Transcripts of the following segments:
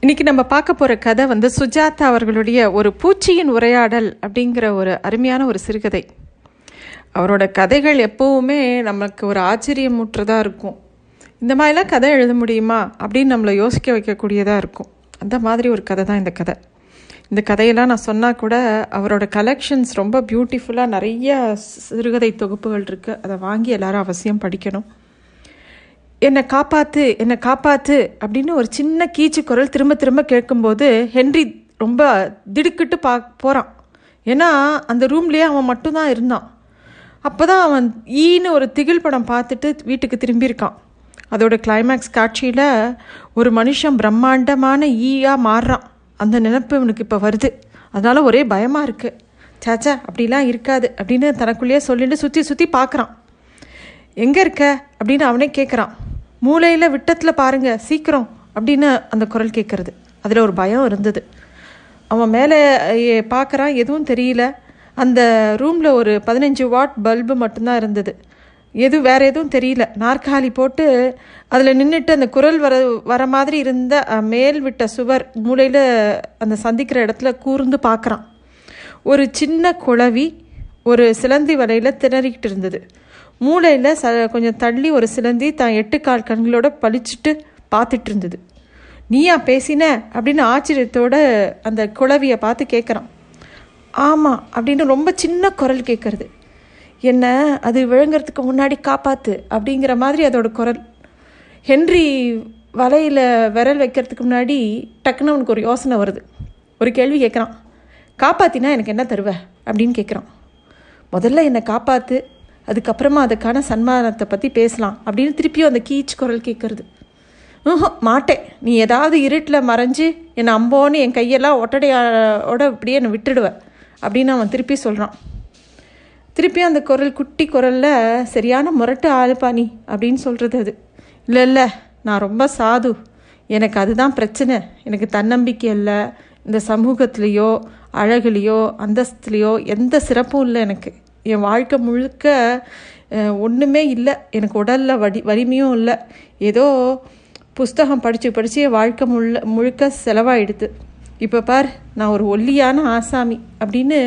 இன்னைக்கு நம்ம பார்க்க போகிற கதை வந்து சுஜாதா அவர்களுடைய ஒரு பூச்சியின் உரையாடல் அப்படிங்கிற ஒரு அருமையான ஒரு சிறுகதை. அவரோட கதைகள் எப்போவுமே நமக்கு ஒரு ஆச்சரியமூற்றதாக இருக்கும். இந்த மாதிரிலாம் கதை எழுத முடியுமா அப்படின்னு நம்மளை யோசிக்க வைக்கக்கூடியதாக இருக்கும். அந்த மாதிரி ஒரு கதை தான் இந்த கதை. இந்த கதையெல்லாம் நான் சொன்னால் கூட அவரோட கலெக்ஷன்ஸ் ரொம்ப பியூட்டிஃபுல்லாக நிறைய சிறுகதை தொகுப்புகள் இருக்குது அதை வாங்கி எல்லாரும் அவசியம் படிக்கணும். என்னை காப்பாற்று என்னை காப்பாற்று அப்படின்னு ஒரு சின்ன கீச்சு குரல் திரும்ப திரும்ப கேட்கும்போது ஹென்றி ரொம்ப திடுக்கிட்டு பா போகிறான் ஏன்னா அந்த ரூம்லேயே அவன் மட்டும்தான் இருந்தான். அப்போ தான் அவன் ஈன்னு ஒரு திகில் படம் பார்த்துட்டு வீட்டுக்கு திரும்பியிருக்கான். அதோட கிளைமேக்ஸ் காட்சியில் ஒரு மனுஷன் பிரம்மாண்டமான ஈயாக மாறுறான். அந்த நினப்பு இவனுக்கு இப்போ வருது. அதனால் ஒரே பயமாக இருக்குது சேச்சா அப்படிலாம் இருக்காது அப்படின்னு தனக்குள்ளேயே சொல்லிட்டு சுற்றி சுற்றி பார்க்குறான். எங்கே இருக்க? அப்படின்னு அவனே கேட்குறான் மூளையில் விட்டத்தில் பாருங்க சீக்கிரம் அப்படின்னு அந்த குரல் கேட்குறது அதில் ஒரு பயம் இருந்தது. அவன் மேலே பார்க்குறான் எதுவும் தெரியல. அந்த ரூமில் ஒரு பதினஞ்சு வாட் பல்பு மட்டும்தான் இருந்தது. எதுவும் வேறு எதுவும் தெரியல. நாற்காலி போட்டு அதில் நின்றுட்டு அந்த குரல் வர வர மாதிரி இருந்த மேல் விட்ட சுவர் மூலையில் அந்த சந்திக்கிற இடத்துல கூர்ந்து பார்க்குறான் ஒரு சின்ன குழவி ஒரு சிலந்தி வலையில் திணறிக்கிட்டு இருந்தது. மூளையில் ச கொஞ்சம் தள்ளி ஒரு சிலந்தி தான் எட்டு கால் கண்களோட பழிச்சிட்டு பார்த்துட்டு இருந்தது நீயா பேசின? அப்படின்னு ஆச்சரியத்தோட அந்த குழவியை பார்த்து கேட்குறான் ஆமாம் அப்படின்னு ரொம்ப சின்ன குரல் கேட்குறது என்ன அது விழுங்குறதுக்கு முன்னாடி காப்பாத்து அப்படிங்கிற மாதிரி அதோட குரல். ஹென்றி வலையில் விரல் வைக்கிறதுக்கு முன்னாடி டக்குன்னு அவனுக்கு ஒரு யோசனை வருது. ஒரு கேள்வி கேட்குறான் காப்பாத்தினா எனக்கு என்ன தருவ? அப்படின்னு கேட்குறான் முதல்ல என்னை காப்பாற்று அதுக்கப்புறமா அதுக்கான சன்மானத்தை பற்றி பேசலாம் அப்படின்னு திருப்பியும் அந்த கீச் குரல் கேட்குறது மாட்டேன். நீ ஏதாவது இருட்டில் மறைஞ்சு என்னை அம்போன்னு என் கையெல்லாம் ஒட்டடையோட இப்படியே என்னை விட்டுடுவேன் அப்படின்னு அவன் திருப்பி சொல்கிறான் திருப்பியும் அந்த குரல் குட்டி குரலில் சரியான முரட்டு ஆளுப்பா நீ அப்படின்னு சொல்கிறது அது. இல்லை இல்லை நான் ரொம்ப சாது. எனக்கு அதுதான் பிரச்சனை. எனக்கு தன்னம்பிக்கை இல்லை. இந்த சமூகத்துலேயோ அழகுலேயோ அந்தஸ்துலேயோ எந்த சிறப்பும் இல்லை எனக்கு. என் வாழ்க்கை முழுக்க ஒன்றுமே இல்லை. எனக்கு உடலில் வடி வலிமையும் இல்லை. ஏதோ புஸ்தகம் படித்து படித்து என் வாழ்க்கை முள்ள முழுக்க செலவாயிடுது. இப்போ பார் நான் ஒரு ஒல்லியான ஆசாமி அப்படின்னு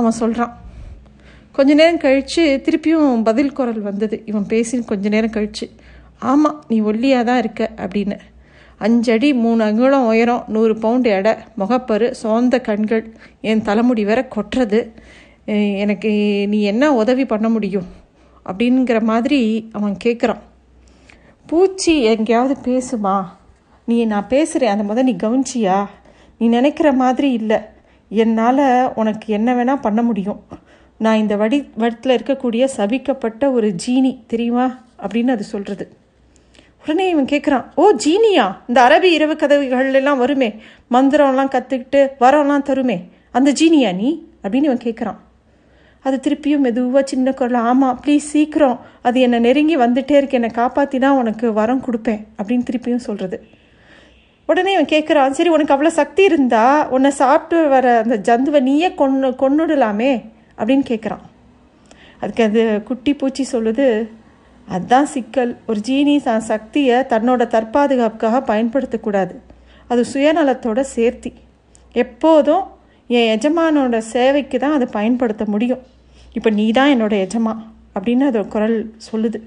அவன் சொல்கிறான் கொஞ்ச நேரம் கழித்து திருப்பியும் பதில் குரல் வந்தது. இவன் பேசி கொஞ்ச நேரம் கழித்து ஆமாம் நீ ஒல்லியாக தான் இருக்க அப்படின்னு. அஞ்சடி மூணு அங்குலம் உயரம் நூறு பவுண்டு எடை முகப்பரு சோந்த கண்கள். என் தலைமுடி வேற கொட்டுறது. எனக்கு நீ என்ன உதவி பண்ண முடியும்? அப்படிங்கிற மாதிரி அவன் கேட்குறான் பூச்சி எங்கேயாவது பேசுமா? நீ நான் பேசுகிறேன் அந்த முதல் நீ கவனிச்சியா? நீ நினைக்கிற மாதிரி இல்லை. என்னால் உனக்கு என்ன வேணால் பண்ண முடியும். நான் இந்த வடி வடத்தில் இருக்கக்கூடிய சபிக்கப்பட்ட ஒரு ஜீனி தெரியுமா? அப்படின்னு அது சொல்கிறது உடனே இவன் கேட்குறான் ஓ ஜீனியா? இந்த அரபி இரவு கதவுகள்லாம் வருமே. மந்திரம்லாம் கற்றுக்கிட்டு வரம்லாம் தருமே. அந்த ஜீனியா நீ? அப்படின்னு இவன் கேட்குறான் அது திருப்பியும் மெதுவாக சின்ன குரல் ஆமாம் ப்ளீஸ் சீக்கிரம். அது என்னை நெருங்கி வந்துட்டே இருக்கு. என்னை காப்பாற்றினா உனக்கு வரம் கொடுப்பேன் அப்படின்னு திருப்பியும் சொல்கிறது உடனே இவன் கேட்குறான் சரி உனக்கு அவ்வளோ சக்தி இருந்தா உன்னை சாப்பிட்டு வர அந்த ஜந்துவை நீயே கொன்று கொன்னுடலாமே அப்படின்னு கேட்குறான் அதுக்கு அது குட்டி பூச்சி சொல்லுது அதுதான் சிக்கல். ஒரு ஜீனி தன் சக்தியை தன்னோட தற்பாதுகாப்புக்காக பயன்படுத்தக்கூடாது. அது சுயநலத்தோட சேர்த்தி. எப்போதும் என் எஜமானோட சேவைக்கு தான் அதை பயன்படுத்த முடியும். இப்போ நீ தான் என்னோட எஜமா அப்படின்னு அதோட குரல் சொல்லுது.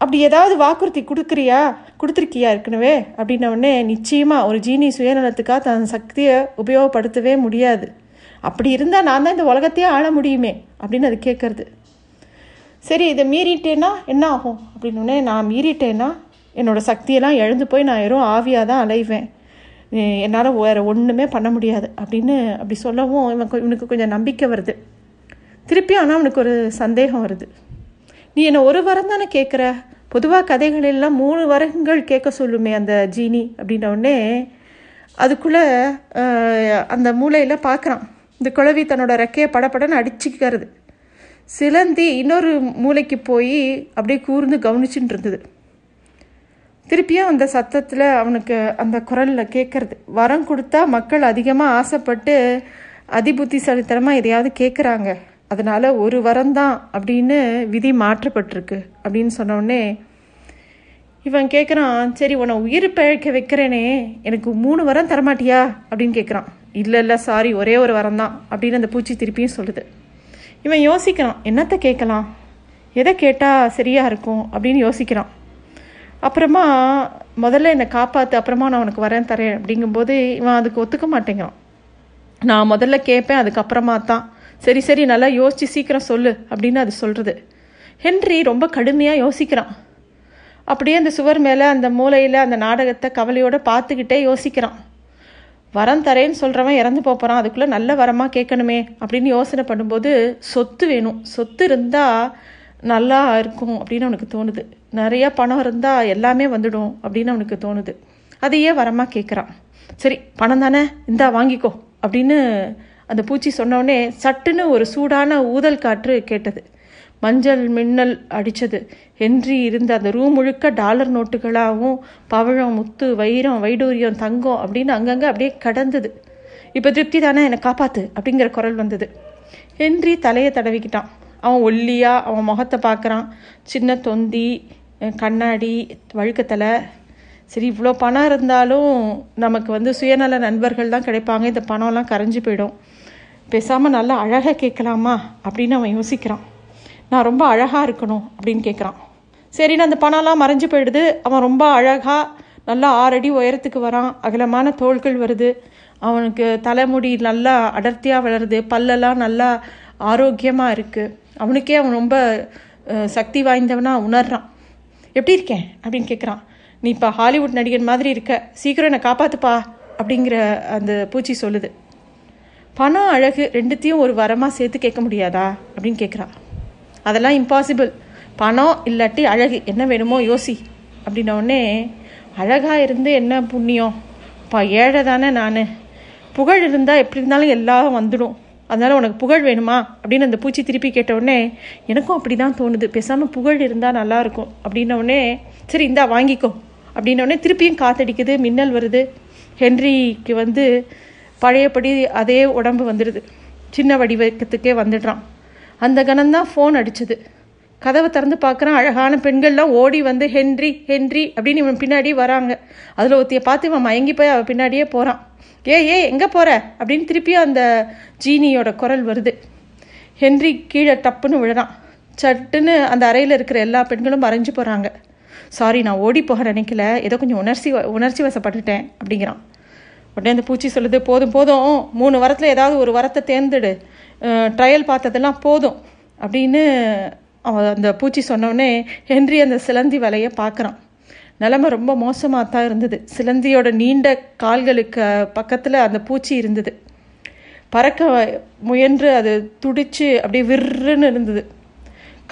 அப்படி ஏதாவது வாக்குறுதி கொடுக்குறியா? கொடுத்துருக்கியா ஏற்கனவே? அப்படின்னவுடனே நிச்சயமாக ஒரு ஜீனி சுயநலத்துக்காக தன் சக்தியை உபயோகப்படுத்தவே முடியாது. அப்படி இருந்தால் நான் தான் இந்த உலகத்தையே ஆள முடியுமே அப்படின்னு அது கேட்குறது சரி இதை மீறிட்டேன்னா என்ன ஆகும்? அப்படின்னே நான் மீறிட்டேன்னா என்னோட சக்தியெல்லாம் எழுந்து போய் நான் வெறும் ஆவியாக தான் அலைவேன் என்னால் வேறு ஒன்றுமே பண்ண முடியாது அப்படின்னு அப்படி சொல்லவும் இவன் இவனுக்கு கொஞ்சம் நம்பிக்கை வருது. திருப்பி ஆனால் அவனுக்கு ஒரு சந்தேகம் வருது. நீ என்ன ஒரு வரம் தானே கேட்குற பொதுவாக கதைகள் எல்லாம் மூணு வரங்கள் கேட்க சொல்லுமே அந்த ஜீனி அப்படின்னோடனே அதுக்குள்ளே அந்த மூளையில் பார்க்குறான் இந்த குழவி தன்னோட ரெக்கையை படபடன்னு அடிச்சுக்கிறது. சிலந்தி இன்னொரு மூளைக்கு போய் அப்படியே கூர்ந்து கவனிச்சுட்டு இருந்தது. திருப்பியும் அந்த சத்தத்தில் அவனுக்கு அந்த குரலில் கேட்குறது வரம் கொடுத்தா மக்கள் அதிகமாக ஆசைப்பட்டு அதிபுத்திசாலித்தனமாக எதையாவது கேட்குறாங்க அதனால் ஒரு வரம் தான் அப்படின்னு விதி மாற்றப்பட்டிருக்கு அப்படின்னு சொன்னோடனே இவன் கேட்குறான் சரி உன்னை உயிர் பிழைக்க வைக்கிறேனே எனக்கு மூணு வரம் தரமாட்டியா? அப்படின்னு கேட்குறான் இல்லை இல்லை சாரி ஒரே ஒரு வரம் தான் அப்படின்னு அந்த பூச்சி திருப்பியும் சொல்லுது. இவன் யோசிக்கிறான் என்னத்தை கேட்கலாம்? எதை கேட்டால் சரியாக இருக்கும்? அப்படின்னு யோசிக்கிறான். அப்புறமா முதல்ல என்னை காப்பாற்று அப்புறமா நான் உனக்கு வரேன் தரேன் அப்படிங்கும்போது இவன் அதுக்கு ஒத்துக்க மாட்டேங்கிறான். நான் முதல்ல கேட்பேன் அதுக்கப்புறமா தான் சரி சரி நல்லா யோசித்து சீக்கிரம் சொல்லு அப்படின்னு அது சொல்கிறது ஹென்றி ரொம்ப கடுமையாக யோசிக்கிறான். அப்படியே அந்த சுவர் மேலே அந்த மூலையில் அந்த நாடகத்தை கவலையோடு பார்த்துக்கிட்டே யோசிக்கிறான். வரம் தரேன்னு சொல்கிறவன் இறந்து போகிறான் அதுக்குள்ளே நல்ல வரமாக கேட்கணுமே அப்படின்னு யோசனை பண்ணும்போது சொத்து வேணும். சொத்து இருந்தால் நல்லா இருக்கும் அப்படின்னு அவனுக்கு தோணுது. நிறையா பணம் இருந்தால் எல்லாமே வந்துடும் அப்படின்னு அவனுக்கு தோணுது. அதையே வரமாக கேட்குறான். சரி பணம் தானே? இந்தா வாங்கிக்கோ அப்படின்னு அந்த பூச்சி சொன்னோடனே சட்டுன்னு ஒரு சூடான ஊதல் காற்று கேட்டது. மஞ்சள் மின்னல் அடித்தது ஹென்றி இருந்த அந்த ரூம் முழுக்க டாலர் நோட்டுகளாகவும் பவழம் முத்து வைரம் வைடூரியம் தங்கம் அப்படின்னு அங்கங்கே அப்படியே கடந்தது. இப்போ திருப்தி தானே? என்னை காப்பாத்து அப்படிங்கிற குரல் வந்தது. ஹென்றி தலையை தடவிக்கிட்டான். அவன் ஒல்லியாக அவன் முகத்தை பார்க்குறான். சின்ன தொந்தி கண்ணாடி வழுக்கத்தலை. சரி இவ்வளோ பணம் இருந்தாலும் நமக்கு வந்து சுயநல நண்பர்கள் தான் கிடைப்பாங்க. இந்த பணம்லாம் கரைஞ்சி போயிடும். பேசாமல் நல்லா அழகாக கேட்கலாமா அப்படின்னு அவன் யோசிக்கிறான். நான் ரொம்ப அழகாக இருக்கணும் அப்படின்னு கேட்குறான். சரின்னு அந்த பணம்லாம் மறைஞ்சு போயிடுது. அவன் ரொம்ப அழகாக நல்லா ஆறடி உயரத்துக்கு வரான். அகலமான தோள்கள் வருது. அவனுக்கு தலைமுடி நல்லா அடர்த்தியாக வளருது. பல்லெல்லாம் நல்லா ஆரோக்கியமாக இருக்குது அவனுக்கே அவன் ரொம்ப சக்தி வாய்ந்தவனாக உணர்றான். எப்படி இருக்கேன்? அப்படின்னு கேட்குறான். நீ இப்போ ஹாலிவுட் நடிகன் மாதிரி இருக்க. சீக்கிரம் என்னை காப்பாற்றுப்பா அப்படிங்கிற அந்த பூச்சி சொல்லுது. பணம் அழகு ரெண்டுத்தையும் ஒரு வரமாக சேர்த்து கேட்க முடியாதா? அப்படின்னு கேட்குறா. அதெல்லாம் இம்பாசிபிள் பணம் இல்லாட்டி அழகு. என்ன வேணுமோ யோசி. அப்படின்னோடனே அழகாக இருந்து என்ன புண்ணியம்? பா ஏழை தானே நான். புகழ் இருந்தால் எப்படி இருந்தாலும் எல்லாம் வந்துடும். அதனால் உனக்கு புகழ் வேணுமா? அப்படின்னு அந்த பூச்சி திருப்பி கேட்டவுடனே எனக்கும் அப்படி தான் தோணுது. பேசாமல் புகழ் இருந்தால் நல்லாயிருக்கும் அப்படின்னோடனே சரி இந்தா வாங்கிக்கோ. அப்படின்னோடனே திருப்பியும் காத்தடிக்குது மின்னல் வருது. ஹென்ரிக்கு வந்து பழையபடி அதே உடம்பு வந்துடுது. சின்ன வடிவக்கத்துக்கே வந்துடுறான். அந்த கணம்தான் ஃபோன் அடிச்சது. கதவை திறந்து பார்க்குறான். அழகான பெண்கள்லாம் ஓடி வந்து ஹென்றி ஹென்றி அப்படின்னு இவன் பின்னாடி வராங்க. அதில் ஒருத்தியை பார்த்து இவன் மயங்கி போய் அவன் பின்னாடியே போகிறான் ஏ ஏ எங்கே போகிற அப்படின்னு திருப்பியும் அந்த ஜீனியோட குரல் வருது. ஹென்றி கீழே டப்புன்னு விழுறான். சட்டுன்னு அந்த அறையில் இருக்கிற எல்லா பெண்களும் மறைஞ்சு போகிறாங்க சாரி நான் ஓடி போக நினைக்கல. ஏதோ கொஞ்சம் உணர்ச்சி உணர்ச்சி வசப்பட்டுட்டேன் அப்படிங்கிறான். உடனே அந்த பூச்சி சொல்லுது போதும் போதும் மூணு வரத்தில் ஏதாவது ஒரு வரத்தை தேர்ந்தெடு. ட்ரையல் பார்த்ததெல்லாம் போதும். அப்படின்னு அவன் அந்த பூச்சி சொன்னோடனே ஹென்றி அந்த சிலந்தி வலையை பார்க்குறான். நிலமை ரொம்ப மோசமாக தான் இருந்தது. சிலந்தியோட நீண்ட கால்களுக்கு பக்கத்தில் அந்த பூச்சி இருந்தது. பறக்க முயன்று அது துடிச்சு அப்படியே விற்றுன்னு இருந்தது.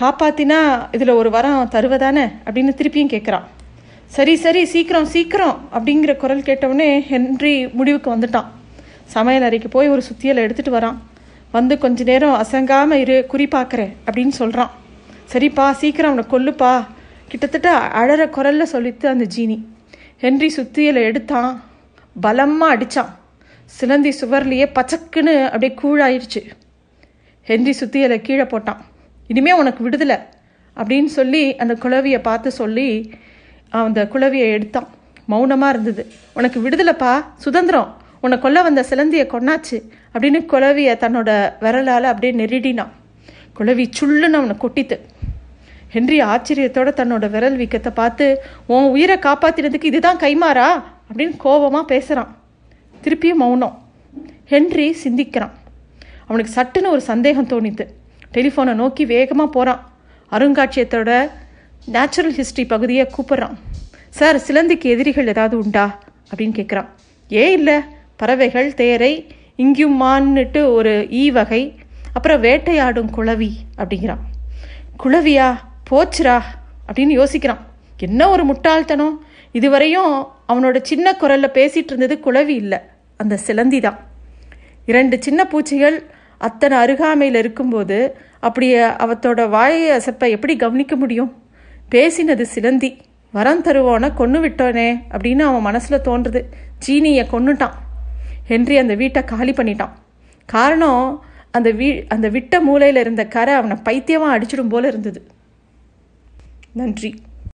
காப்பாத்தினா இதில் ஒரு வரம் தருவதானே? அப்படின்னு திருப்பியும் கேட்குறான் சரி சரி சீக்கிரம் சீக்கிரம் அப்படிங்கிற குரல் கேட்டவுடனே ஹென்றி முடிவுக்கு வந்துட்டான். சமையல் அறைக்கு போய் ஒரு சுத்தியலை எடுத்துகிட்டு வரான். வந்து கொஞ்ச நேரம் அசங்காமல் இரு குறி பார்க்குறேன் அப்படின்னு சொல்கிறான் சரிப்பா சீக்கிரம் அவனை கொல்லுப்பா. கிட்டத்தட்ட அழற குரலில் சொல்லித்து அந்த ஜீனி. ஹென்றி சுத்தியலை எடுத்தான். பலமாக அடித்தான் சிலந்தி சுவர்லேயே பச்சக்குன்னு அப்படியே கூழாயிடுச்சு ஹென்றி சுத்தியலை கீழே போட்டான். இனிமே உனக்கு விடுதலை அப்படின்னு சொல்லி அந்த குழவியை பார்த்து சொல்லி அந்த குளவியை எடுத்தான். மௌனமாக இருந்தது. உனக்கு விடுதலைப்பா சுதந்திரம். உன்னை கொல்ல வந்த சிலந்தியை கொன்னாச்சு அப்படின்னு குளவியை தன்னோட விரலால் அப்படியே நெருடினான். குளவி சுள்ளுன்னு அவனை கொட்டித்து. ஹென்றி ஆச்சரியத்தோட தன்னோட விரல் வீக்கத்தை பார்த்து உன் உயிரை காப்பாத்தினதுக்கு இதுதான் கைமாறா? அப்படின்னு கோபமாக பேசுகிறான் திருப்பியும் மௌனம். ஹென்றி சிந்திக்கிறான். அவனுக்கு சட்டுன்னு ஒரு சந்தேகம் தோணித்து. டெலிஃபோனை நோக்கி வேகமாக போகிறான் அருங்காட்சியத்தோட நேச்சுரல் ஹிஸ்ட்ரி பகுதியை கூப்பிட்றான். சார் சிலந்திக்கு எதிரிகள் ஏதாவது உண்டா? அப்படின்னு கேட்குறான் ஏன் இல்லை. பறவைகள் தேரை இங்கியுமான்னுட்டு ஒரு ஈ வகை அப்புறம் வேட்டையாடும் குளவி அப்படிங்கிறான். குளவியா போச்சுரா? அப்படின்னு யோசிக்கிறான். என்ன ஒரு முட்டாள்தனம். இதுவரையும் அவனோட சின்ன குரலில் பேசிகிட்டு இருந்தது குளவி இல்லை. அந்த சிலந்தி தான். இரண்டு சின்ன பூச்சிகள் அத்தனை அருகாமையில் இருக்கும்போது அப்படியே அவத்தோட வாயை அசப்பை எப்படி கவனிக்க முடியும்? பேசினது சிலந்தி. வரம் தருவோன கொன்று விட்டோனே அப்படின்னு அவன் மனசில் தோன்றுது. ஜீனியை கொன்னுட்டான். ஹென்றி அந்த வீட்டை காலி பண்ணிட்டான். காரணம் அந்த வீ அந்த விட்ட மூலையில் இருந்த கரை அவனை பைத்தியமாக அடிச்சிடும் போல இருந்தது. நன்றி.